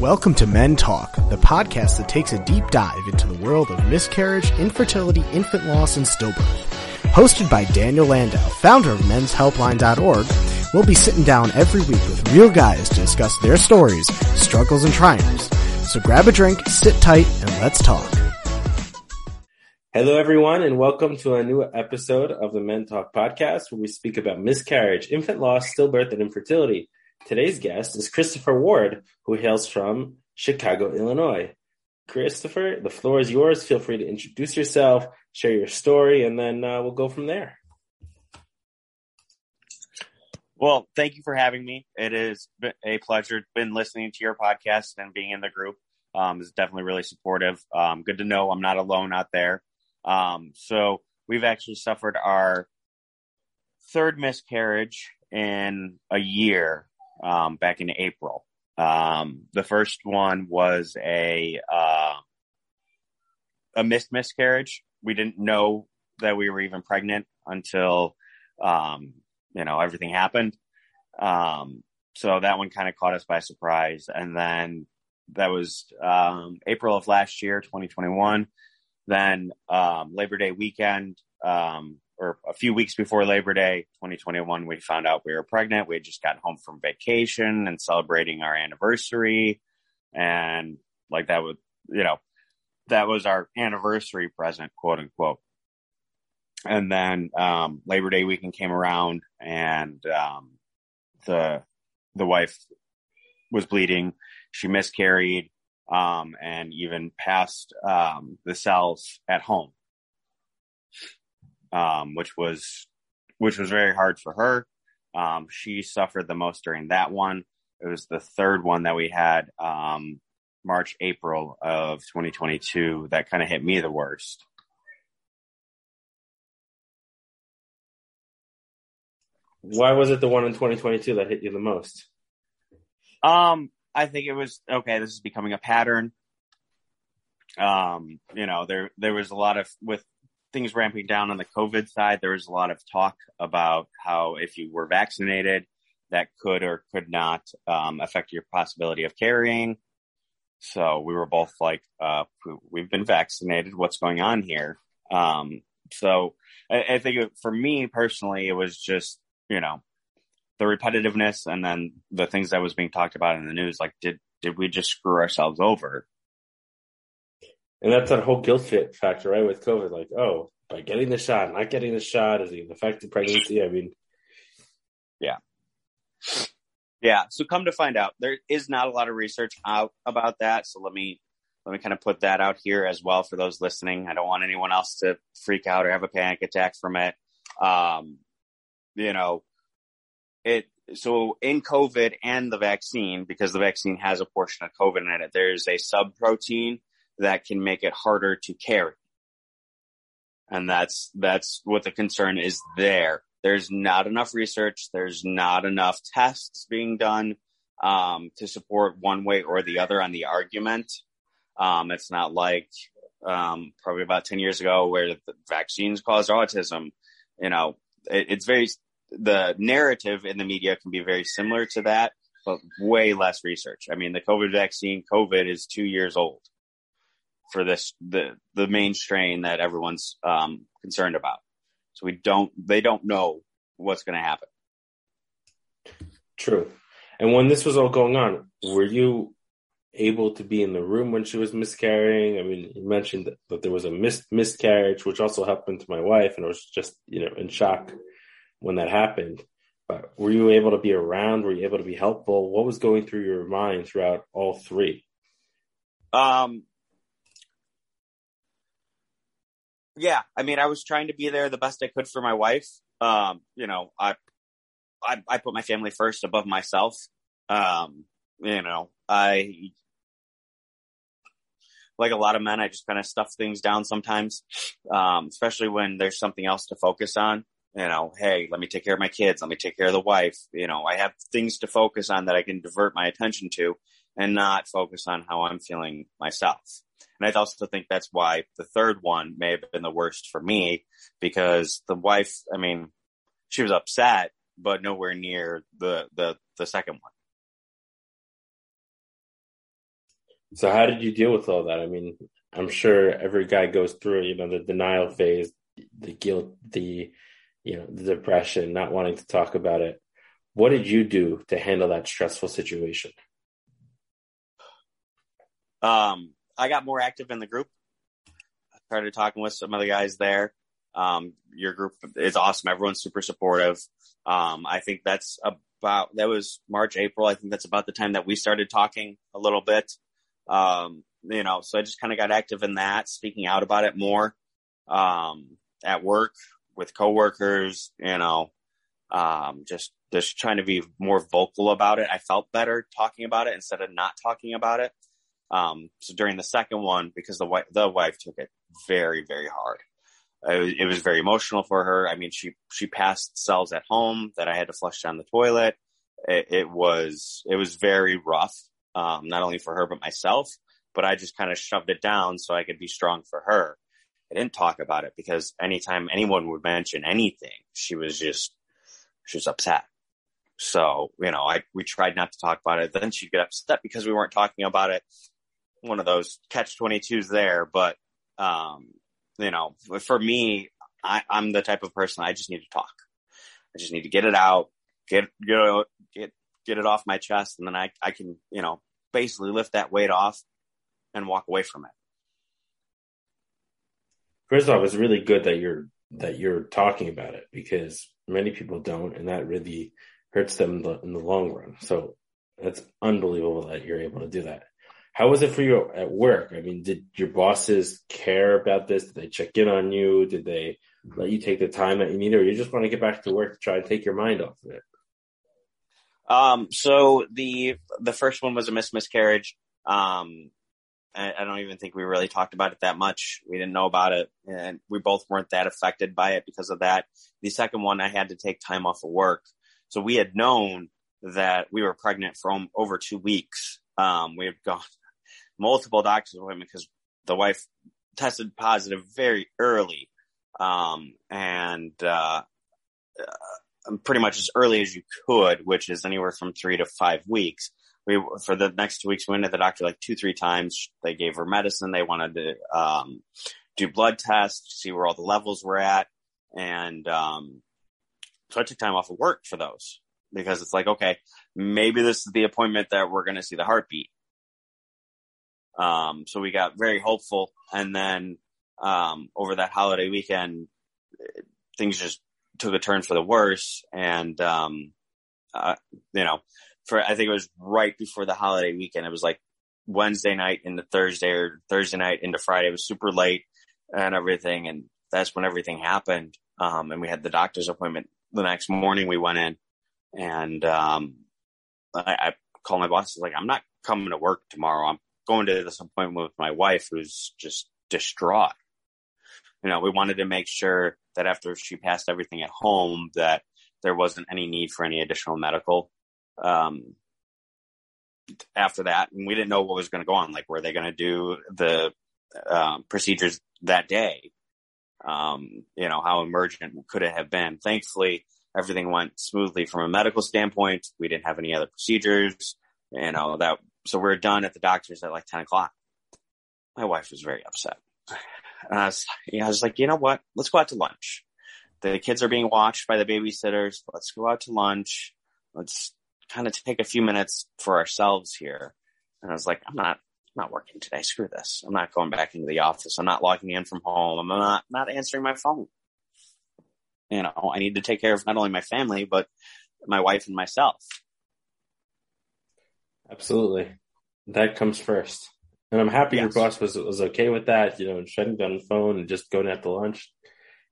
Welcome to Men Talk, the podcast that takes a deep dive into the world of miscarriage, infertility, infant loss, and stillbirth. Hosted by Daniel Landau, founder of menshelpline.org, we'll be sitting down every week with real guys to discuss their stories, struggles, and triumphs. So grab a drink, sit tight, and let's talk. Hello, everyone, and welcome to a new episode of the Men Talk podcast, where we speak about miscarriage, infant loss, stillbirth, and infertility. Today's guest is Christopher Ward, who hails from Chicago, Illinois. Christopher, the floor is yours. Feel free to introduce yourself, share your story, and then uh, we'll go from there. Well, thank you for having me. It is a pleasure. Been listening to your podcast and being in the group. Um, is definitely really supportive. Um, good to know I'm not alone out there. Um, so we've actually suffered our third miscarriage in a year um, back in April. Um, the first one was a uh, a missed miscarriage. We didn't know that we were even pregnant until um, you know everything happened. Um, so that one kind of caught us by surprise. And then that was um, April of last year, 2021. Then um, Labor Day weekend, um, or a few weeks before Labor Day 2021, we found out we were pregnant. We had just gotten home from vacation and celebrating our anniversary. And like that was, you know, that was our anniversary present, quote unquote. And then um, Labor Day weekend came around and um, the the wife was bleeding. She miscarried um, and even passed um, the cells at home um, which was which was very hard for her. Um, she suffered the most during that one. It was the third one that we had um, March April of 2022 that kind of hit me the worst. Why was it the one in 2022 that hit you the most? Um, I think it was okay. This is becoming a pattern. Um, you know, there there was a lot of with things ramping down on the COVID side, there was a lot of talk about how if you were vaccinated, that could or could not um, affect your possibility of carrying. So we were both like, uh, we've been vaccinated. What's going on here? Um, so I, I think for me personally, it was just, you know, the repetitiveness and then the things that was being talked about in the news. Like, did, did we just screw ourselves over? And that's that whole guilt fit factor, right? With COVID, like, oh, by getting the shot, not getting the shot, is it affected pregnancy? I mean, yeah, yeah. So come to find out, there is not a lot of research out about that. So let me let me kind of put that out here as well for those listening. I don't want anyone else to freak out or have a panic attack from it. Um, you know, it so in COVID and the vaccine, because the vaccine has a portion of COVID in it, there's a sub protein that can make it harder to carry. And that's, that's what the concern is there. There's not enough research. There's not enough tests being done, um, to support one way or the other on the argument. Um, it's not like, um, probably about 10 years ago where the vaccines caused autism. You know, it, it's very, the narrative in the media can be very similar to that, but way less research. I mean, the COVID vaccine, COVID is two years old for this the the main strain that everyone's um, concerned about. So we don't they don't know what's going to happen. True. And when this was all going on, were you able to be in the room when she was miscarrying? I mean, you mentioned that, that there was a mis- miscarriage, which also happened to my wife, and I was just you know in shock when that happened. But were you able to be around? Were you able to be helpful? What was going through your mind throughout all three? Um, yeah, I mean, I was trying to be there the best I could for my wife. Um, you know, I, I, I put my family first above myself. Um, you know, I, like a lot of men, I just kind of stuff things down sometimes, um, especially when there's something else to focus on. You know, hey, let me take care of my kids. Let me take care of the wife. You know, I have things to focus on that I can divert my attention to and not focus on how I'm feeling myself. And I also think that's why the third one may have been the worst for me because the wife, I mean, she was upset, but nowhere near the, the, the second one. So how did you deal with all that? I mean, I'm sure every guy goes through, you know, the denial phase, the guilt, the, you know, the depression, not wanting to talk about it. What did you do to handle that stressful situation? Um, I got more active in the group. I started talking with some of the guys there. Um, your group is awesome. Everyone's super supportive. Um, I think that's about, that was March, April. I think that's about the time that we started talking a little bit. Um, you know, so I just kind of got active in that, speaking out about it more, um, at work with coworkers, you know, um, just, just trying to be more vocal about it. I felt better talking about it instead of not talking about it. Um, so during the second one, because the wife, the wife took it very, very hard. It was, it was, very emotional for her. I mean, she, she passed cells at home that I had to flush down the toilet. It, it was, it was very rough. Um, not only for her, but myself, but I just kind of shoved it down so I could be strong for her. I didn't talk about it because anytime anyone would mention anything, she was just, she was upset. So, you know, I, we tried not to talk about it. Then she'd get upset because we weren't talking about it. One of those catch 22s there. But, um, you know, for me, I, I'm the type of person I just need to talk. I just need to get it out, get, get, get, get it off my chest. And then I, I can, you know, basically lift that weight off and walk away from it. First off, it's really good that you're that you're talking about it because many people don't, and that really hurts them in the, in the long run. So that's unbelievable that you're able to do that. How was it for you at work? I mean, did your bosses care about this? Did they check in on you? Did they let you take the time that you need, or you just want to get back to work to try and take your mind off of it? Um, so the the first one was a miss miscarriage. Um, I, I, don't even think we really talked about it that much. We didn't know about it, and we both weren't that affected by it because of that. The second one, I had to take time off of work, so we had known that we were pregnant for over two weeks. Um, we had gone multiple doctor's appointments because the wife tested positive very early, um, and uh, pretty much as early as you could, which is anywhere from three to five weeks. We, for the next two weeks, we went to the doctor like two, three times. They gave her medicine. They wanted to, um, do blood tests, see where all the levels were at. And, um, so I took time off of work for those because it's like, okay, maybe this is the appointment that we're going to see the heartbeat. Um, so we got very hopeful. And then, um, over that holiday weekend, things just took a turn for the worse. And, um, uh, you know, for, I think it was right before the holiday weekend. It was like Wednesday night into Thursday or Thursday night into Friday. It was super late and everything. And that's when everything happened. Um, and we had the doctor's appointment the next morning. We went in and, um, I, I called my boss. Like, I'm not coming to work tomorrow. I'm going to this appointment with my wife who's just distraught. You know, we wanted to make sure that after she passed everything at home, that there wasn't any need for any additional medical. Um, after that, and we didn't know what was going to go on. Like, were they going to do the um, procedures that day? Um, you know, how emergent could it have been? Thankfully, everything went smoothly from a medical standpoint. We didn't have any other procedures. You know that, so we are done at the doctor's at like ten o'clock. My wife was very upset. And I was, you know, I was like, you know what? Let's go out to lunch. The kids are being watched by the babysitters. Let's go out to lunch. Let's kind of take a few minutes for ourselves here. And I was like, I'm not, I'm not working today. Screw this. I'm not going back into the office. I'm not logging in from home. I'm not, not answering my phone. You know, I need to take care of not only my family, but my wife and myself. Absolutely. That comes first. And I'm happy yes. your boss was was okay with that, you know, shutting down the phone and just going out to lunch.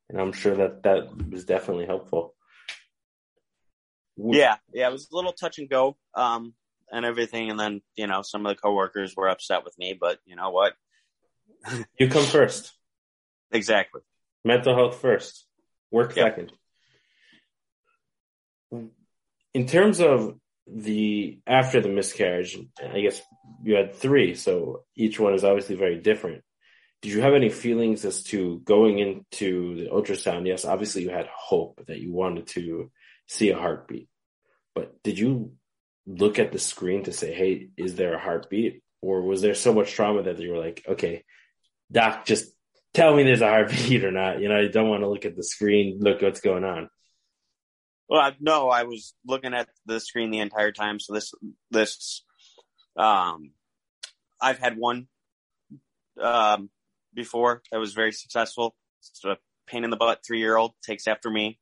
And I'm sure that that was definitely helpful. Yeah, yeah, it was a little touch and go, um, and everything. And then, you know, some of the coworkers were upset with me, but you know what? you come first. Exactly. Mental health first, work yep. second. In terms of the after the miscarriage, I guess you had three, so each one is obviously very different. Did you have any feelings as to going into the ultrasound? Yes, obviously you had hope that you wanted to see a heartbeat, but did you look at the screen to say, "Hey, is there a heartbeat?" or was there so much trauma that you were like, okay, doc, just tell me there's a heartbeat or not? You know, you don't want to look at the screen, look what's going on. Well, no, I was looking at the screen the entire time. So this, this, um, I've had one, um, before that was very successful. It's a pain in the butt three year old takes after me.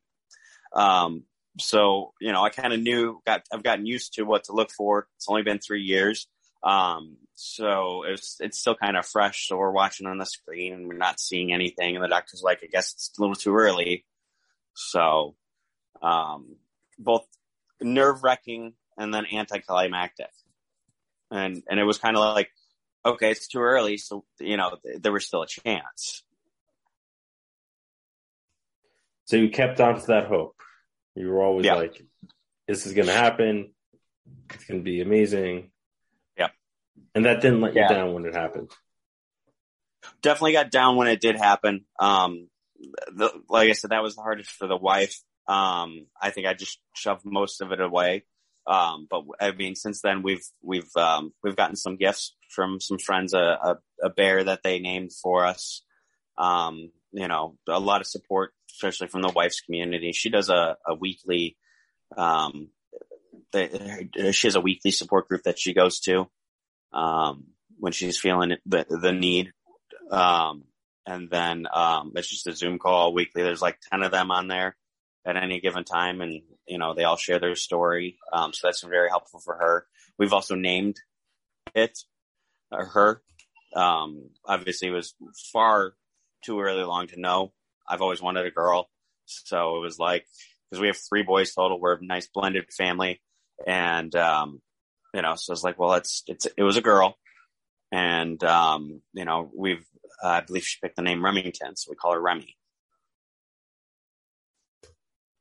Um, so you know, I kind of knew, got I've gotten used to what to look for. It's only been three years, um, so it's it's still kind of fresh. So we're watching on the screen and we're not seeing anything, and the doctor's like, I guess it's a little too early. So, um, both nerve wracking and then anticlimactic, and and it was kind of like, okay, it's too early, so you know, th- there was still a chance. So you kept on to that hope. You were always Yeah. like, this is going to happen. It's going to be amazing. Yeah. And that didn't let you Yeah. down when it happened. definitely got down when it did happen. Um, the, like I said, that was the hardest for the wife. Um, I think I just shoved most of it away. Um, but I mean, since then we've, we've, um, we've gotten some gifts from some friends, a, a, a bear that they named for us. Um, you know, a lot of support, especially from the wife's community. She does a, a weekly, um, she has a weekly support group that she goes to, um, when she's feeling the, the need. Um, and then, um, it's just a Zoom call weekly. There's like 10 of them on there at any given time. And, you know, they all share their story. Um, so that's been very helpful for her. We've also named it or her. Um, obviously it was far too early long to know. I've always wanted a girl. So it was like, cause we have three boys total. We're a nice blended family. And, um, you know, so it's like, well, it's, it's, it was a girl. And, um, you know, we've, uh, I believe she picked the name Remington, so we call her Remy.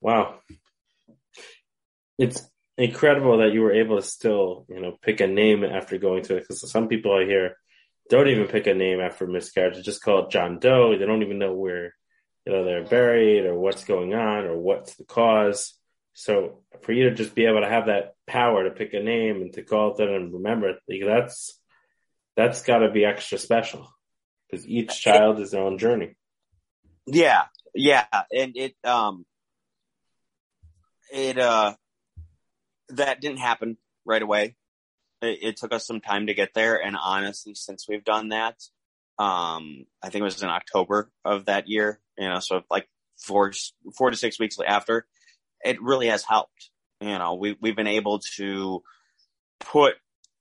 Wow. It's incredible that you were able to still, you know, pick a name after going to it. Because some people I hear don't even pick a name after miscarriage. They just call it John Doe. They don't even know where, you know, they're buried or what's going on or what's the cause. So for you to just be able to have that power to pick a name and to call it that and remember it, like that's that's got to be extra special because each child is their own journey. Yeah, yeah, and it um, it uh, that didn't happen right away. It, it took us some time to get there, and honestly, since we've done that, um, I think it was in October of that year. You know, so like four four to six weeks after, it really has helped. You know, we we've been able to put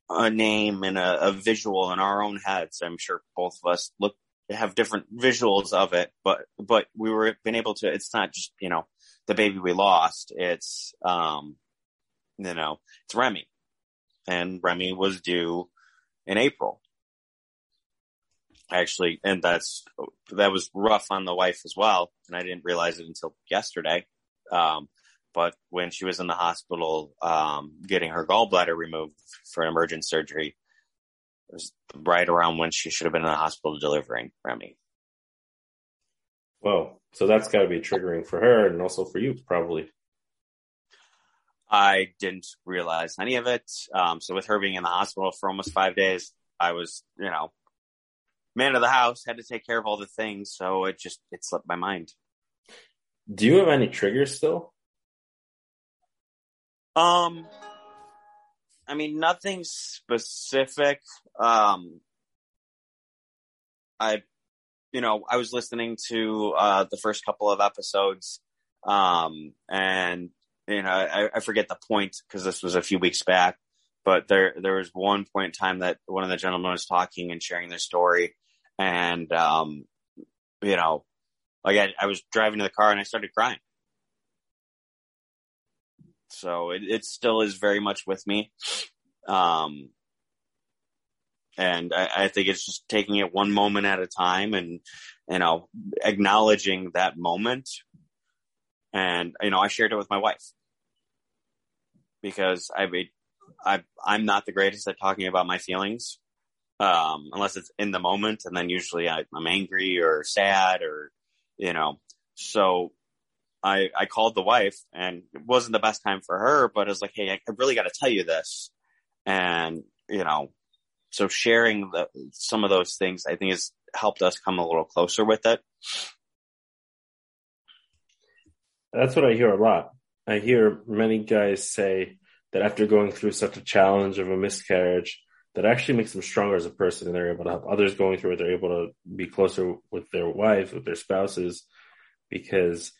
a name and a, a visual in our own heads. I'm sure both of us look have different visuals of it, but but we were been able to. It's not just you know the baby we lost. It's um you know it's Remy, and Remy was due in April. Actually, and that's that was rough on the wife as well, and I didn't realize it until yesterday. Um, but when she was in the hospital um, getting her gallbladder removed for an emergent surgery, it was right around when she should have been in the hospital delivering Remy. Whoa. So that's got to be triggering for her and also for you, probably. I didn't realize any of it. Um, so with her being in the hospital for almost five days, I was, you know, man of the house, had to take care of all the things. So it just, it slipped my mind. Do you have any triggers still? Um, I mean, nothing specific. Um, I, you know, I was listening to, uh, the first couple of episodes, um, and, you know, I, I forget the point because this was a few weeks back, but there, there was one point in time that one of the gentlemen was talking and sharing their story. And, um, you know, like I, I was driving to the car and I started crying. So it, it still is very much with me. Um, and I, I think it's just taking it one moment at a time and, you know, acknowledging that moment. And, you know, I shared it with my wife because I I, I'm not the greatest at talking about my feelings. Um, unless it's in the moment and then usually I, I'm angry or sad or, you know, so I, I called the wife and it wasn't the best time for her, but I was like, Hey, I really got to tell you this. And, you know, so sharing the, some of those things, I think has helped us come a little closer with it. That's what I hear a lot. I hear many guys say that after going through such a challenge of a miscarriage, that actually makes them stronger as a person and they're able to help others going through it. They're able to be closer with their wives, with their spouses, because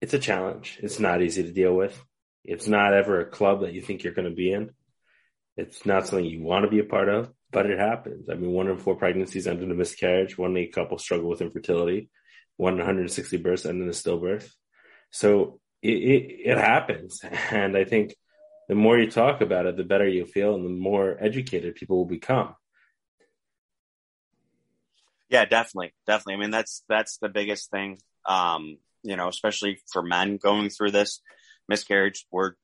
it's a challenge. It's not easy to deal with. It's not ever a club that you think you're going to be in. It's not something you want to be a part of, but it happens. I mean, one in four pregnancies end in a miscarriage. One in a couple struggle with infertility. One in 160 births end in a stillbirth. So it, it, it happens. And I think the more you talk about it, the better you feel and the more educated people will become. Yeah, definitely. Definitely. I mean, that's, that's the biggest thing. Um, you know, especially for men going through this miscarriage, we're,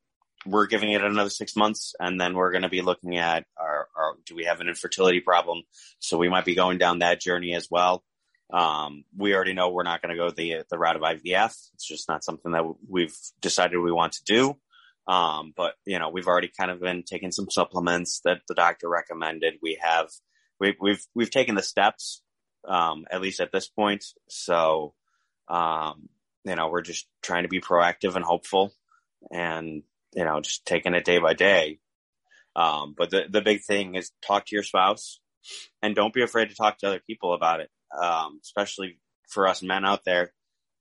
we're giving it another six months and then we're going to be looking at our, our, do we have an infertility problem? So we might be going down that journey as well. Um, we already know we're not going to go the, the route of IVF. It's just not something that we've decided we want to do. Um, but you know, we've already kind of been taking some supplements that the doctor recommended. We have, we've, we've, we've taken the steps, um, at least at this point. So, um, you know, we're just trying to be proactive and hopeful and, you know, just taking it day by day. Um, but the, the big thing is talk to your spouse and don't be afraid to talk to other people about it. Um, especially for us men out there.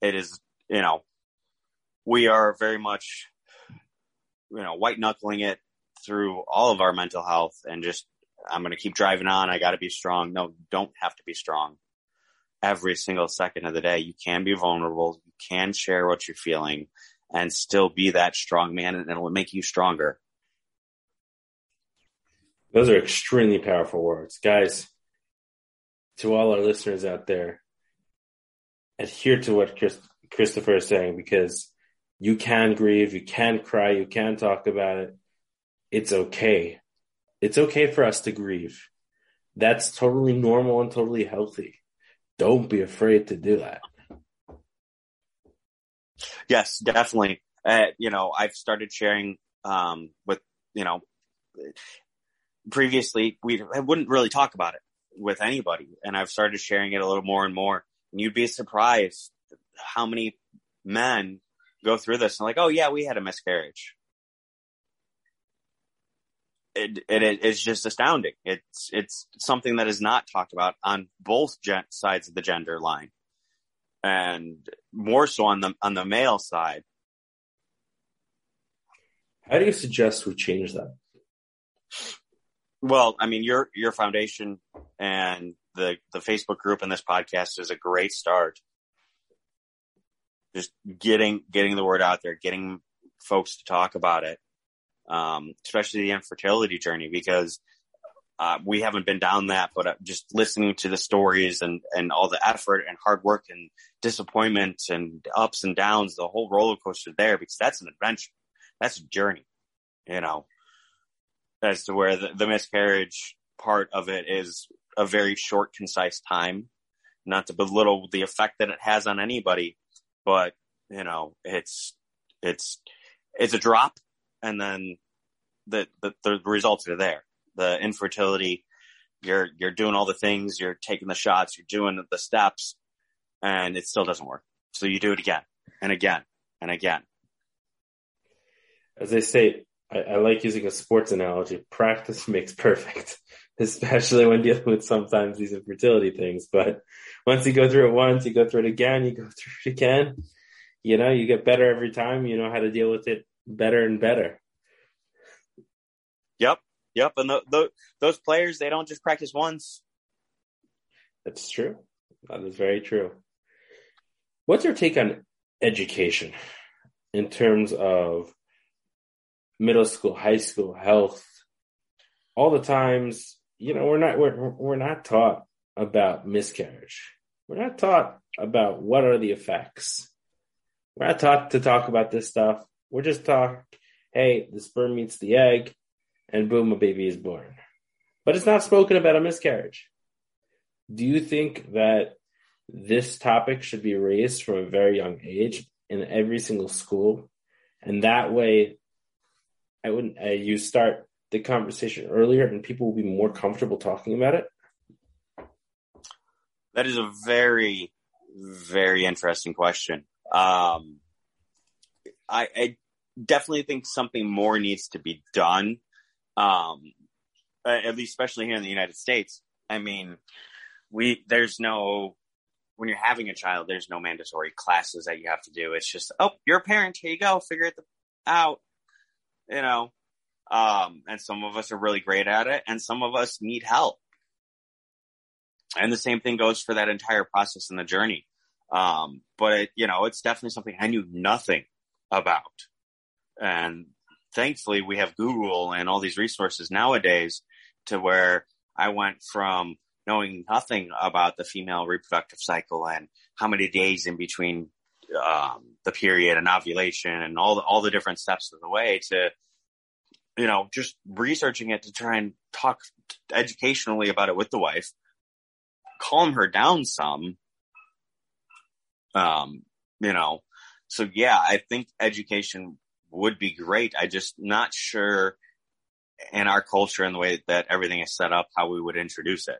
It is, you know, we are very much you know, white knuckling it through all of our mental health and just, I'm going to keep driving on. I got to be strong. No, don't have to be strong every single second of the day. You can be vulnerable. You can share what you're feeling and still be that strong man and it'll make you stronger. Those are extremely powerful words. Guys, to all our listeners out there, adhere to what Chris, Christopher is saying because you can grieve, you can cry, you can talk about it. It's okay. It's okay for us to grieve. That's totally normal and totally healthy. Don't be afraid to do that. Yes, definitely. Uh, you know, I've started sharing um, with, you know, previously we wouldn't really talk about it with anybody, and I've started sharing it a little more and more. And you'd be surprised how many men go through this and like, oh yeah, we had a miscarriage. It, it it's just astounding. It's it's something that is not talked about on both gen- sides of the gender line, and more so on the on the male side. How do you suggest we change that? Well, I mean, your your foundation and the the Facebook group and this podcast is a great start just getting getting the word out there, getting folks to talk about it, um, especially the infertility journey, because uh, we haven't been down that, but uh, just listening to the stories and and all the effort and hard work and disappointment and ups and downs, the whole roller coaster there, because that's an adventure, that's a journey, you know, as to where the, the miscarriage part of it is a very short, concise time. Not to belittle the effect that it has on anybody, but you know, it's it's it's a drop, and then the the, the results are there. The infertility, you're you're doing all the things, you're taking the shots, you're doing the steps, and it still doesn't work. So you do it again and again and again. As they say, I, I like using a sports analogy. Practice makes perfect, especially when dealing with sometimes these infertility things. But once you go through it once, you go through it again, you go through it again. You know, you get better every time. You know how to deal with it better and better. Yep. And the, the, those players, they don't just practice once. That's true. That is very true. What's your take on education in terms of middle school, high school, health? All the times, you know, we're not we're we're not taught about miscarriage. We're not taught about what are the effects. We're not taught to talk about this stuff. We're just taught, hey, the sperm meets the egg, and boom, a baby is born. But it's not spoken about a miscarriage. Do you think that this topic should be raised from a very young age in every single school? And that way, I wouldn't. Uh, you start the conversation earlier and people will be more comfortable talking about it? That is a very, very interesting question. Um, I, I, definitely think something more needs to be done. Um, at least, especially here in the United States. I mean, we there's no when you're having a child, there's no mandatory classes that you have to do. It's just, oh, you're a parent. Here you go. Figure it out. You know, um, and some of us are really great at it, and some of us need help. And the same thing goes for that entire process and the journey. Um, but it, you know, it's definitely something I knew nothing about. And thankfully we have Google and all these resources nowadays to where I went from knowing nothing about the female reproductive cycle and how many days in between um, the period and ovulation and all the, all the different steps of the way to, you know, just researching it to try and talk educationally about it with the wife, calm her down some. Um, you know, so yeah, I think education would be great. I just not sure in our culture and the way that everything is set up, how we would introduce it.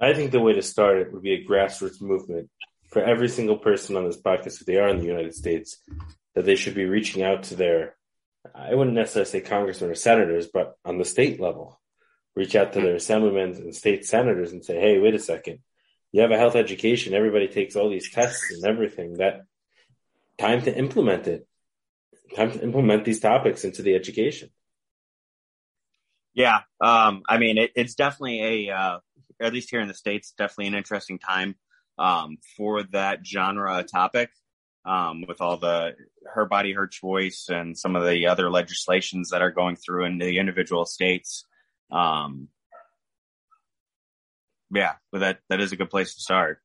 I think the way to start it would be a grassroots movement for every single person on this podcast, if they are in the United States, that they should be reaching out to their, I wouldn't necessarily say congressmen or senators, but on the state level, reach out to hmm. their assemblymen and state senators and say, hey, wait a second. You have a health education. Everybody takes all these tests and everything. That time to implement it. Time to implement these topics into the education. Yeah, um, I mean, it, it's definitely a, uh, at least here in the states, definitely an interesting time um, for that genre topic. Um, with all the her body, her choice, and some of the other legislations that are going through in the individual states. Um, yeah, but that that is a good place to start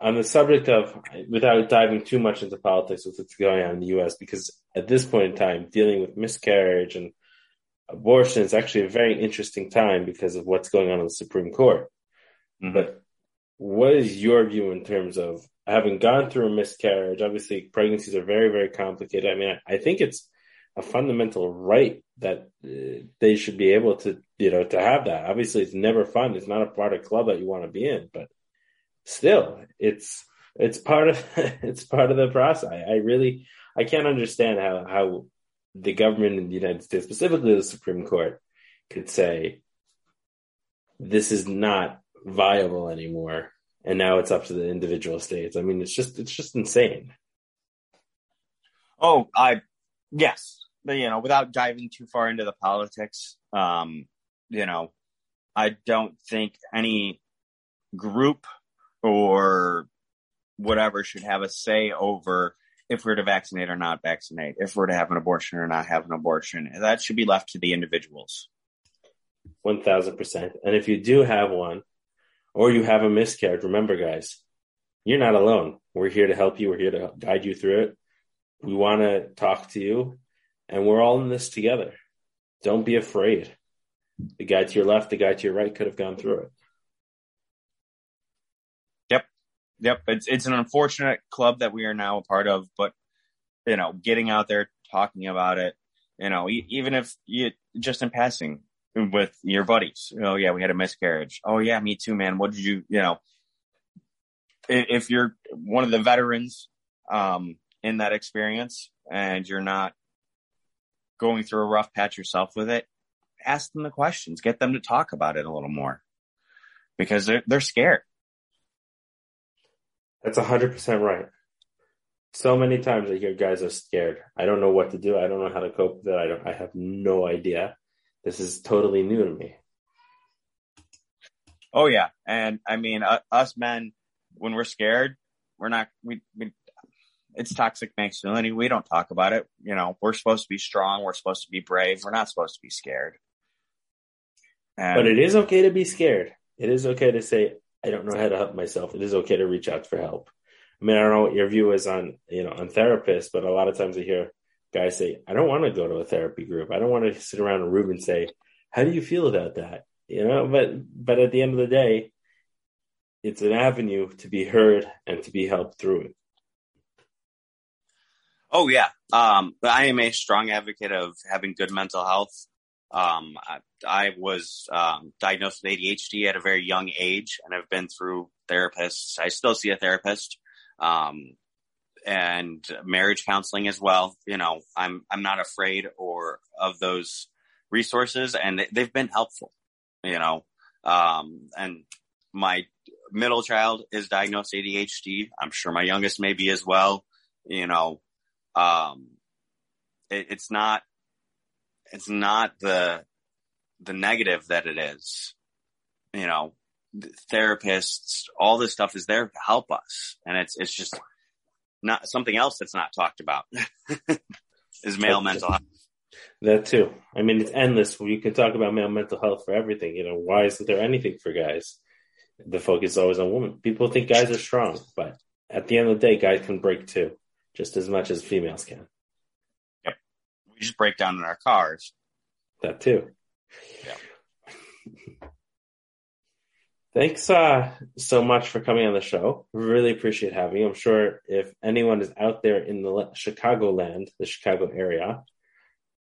on the subject of, without diving too much into politics with what's going on in the U.S., because at this point in time, dealing with miscarriage and abortion is actually a very interesting time because of what's going on in the Supreme Court. Mm-hmm. But what is your view in terms of having gone through a miscarriage? Obviously, pregnancies are very, very complicated. I mean, I think it's a fundamental right that uh, they should be able to, you know, to have that. Obviously, it's never fun. It's not a part of club that you want to be in, but still, it's it's part of it's part of the process. I, I really I can't understand how how the government in the United States, specifically the Supreme Court, could say this is not viable anymore, and now it's up to the individual states. I mean, it's just it's just insane. Oh, I yes, but you know, without diving too far into the politics, um, you know, I don't think any group or whatever should have a say over if we're to vaccinate or not vaccinate, if we're to have an abortion or not have an abortion. That should be left to the individuals. 1000%. And if you do have one or you have a miscarriage, remember, guys, you're not alone. We're here to help you. We're here to guide you through it. We want to talk to you, and we're all in this together. Don't be afraid. The guy to your left, the guy to your right could have gone through it. Yep, it's it's an unfortunate club that we are now a part of, but you know, getting out there talking about it, you know, even if you just in passing with your buddies, oh yeah, we had a miscarriage. Oh yeah, me too, man. What did you, you know, if you're one of the veterans um, in that experience and you're not going through a rough patch yourself with it, ask them the questions, get them to talk about it a little more because they're they're scared. That's hundred percent right. So many times I hear guys are scared. I don't know what to do. I don't know how to cope with it. I don't. I have no idea. This is totally new to me. Oh yeah, and I mean uh, us men, when we're scared, we're not. We, we it's toxic masculinity. We don't talk about it. You know, we're supposed to be strong. We're supposed to be brave. We're not supposed to be scared. And, but it is okay to be scared. It is okay to say, I don't know how to help myself. It is okay to reach out for help. I mean, I don't know what your view is on, you know, on therapists, but a lot of times I hear guys say, I don't want to go to a therapy group. I don't want to sit around a room and say, how do you feel about that? You know, but, but at the end of the day, it's an avenue to be heard and to be helped through it. Oh yeah. Um, I am a strong advocate of having good mental health. Um, I, I was um, diagnosed with ADHD at a very young age, and I've been through therapists. I still see a therapist, um, and marriage counseling as well. You know, I'm I'm not afraid or of those resources, and they've been helpful. You know, um, and my middle child is diagnosed ADHD. I'm sure my youngest may be as well. You know, um, it, it's not it's not the the negative that it is. You know, therapists, all this stuff is there to help us, and it's it's just not something else that's not talked about is male mental health. That too. I mean, it's endless. You can talk about male mental health for everything. You know, why isn't there anything for guys? The focus is always on women. People think guys are strong, but at the end of the day, guys can break too, just as much as females can. We just break down in our cars. That too. Yeah. Thanks uh, so much for coming on the show. Really appreciate having you. I'm sure if anyone is out there in the Chicago land, the Chicago area,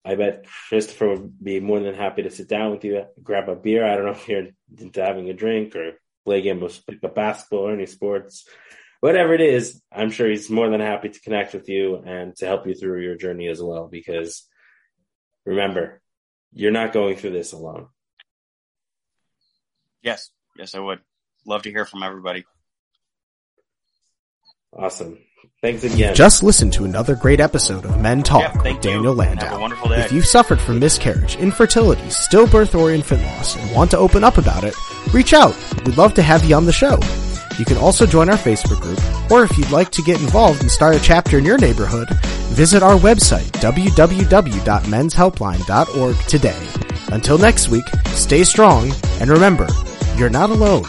I bet Christopher would be more than happy to sit down with you, grab a beer. I don't know if you're into having a drink or play a game of basketball or any sports. Whatever it is, I'm sure he's more than happy to connect with you and to help you through your journey as well. Because remember, you're not going through this alone. Yes, yes, I would love to hear from everybody. Awesome. Thanks again. Just listen to another great episode of Men Talk yeah, with Daniel you. Landau. If you've suffered from miscarriage, infertility, stillbirth, or infant loss and want to open up about it, reach out. We'd love to have you on the show. You can also join our Facebook group, or if you'd like to get involved and start a chapter in your neighborhood, visit our website, www.menshelpline.org today. Until next week, stay strong, and remember, you're not alone.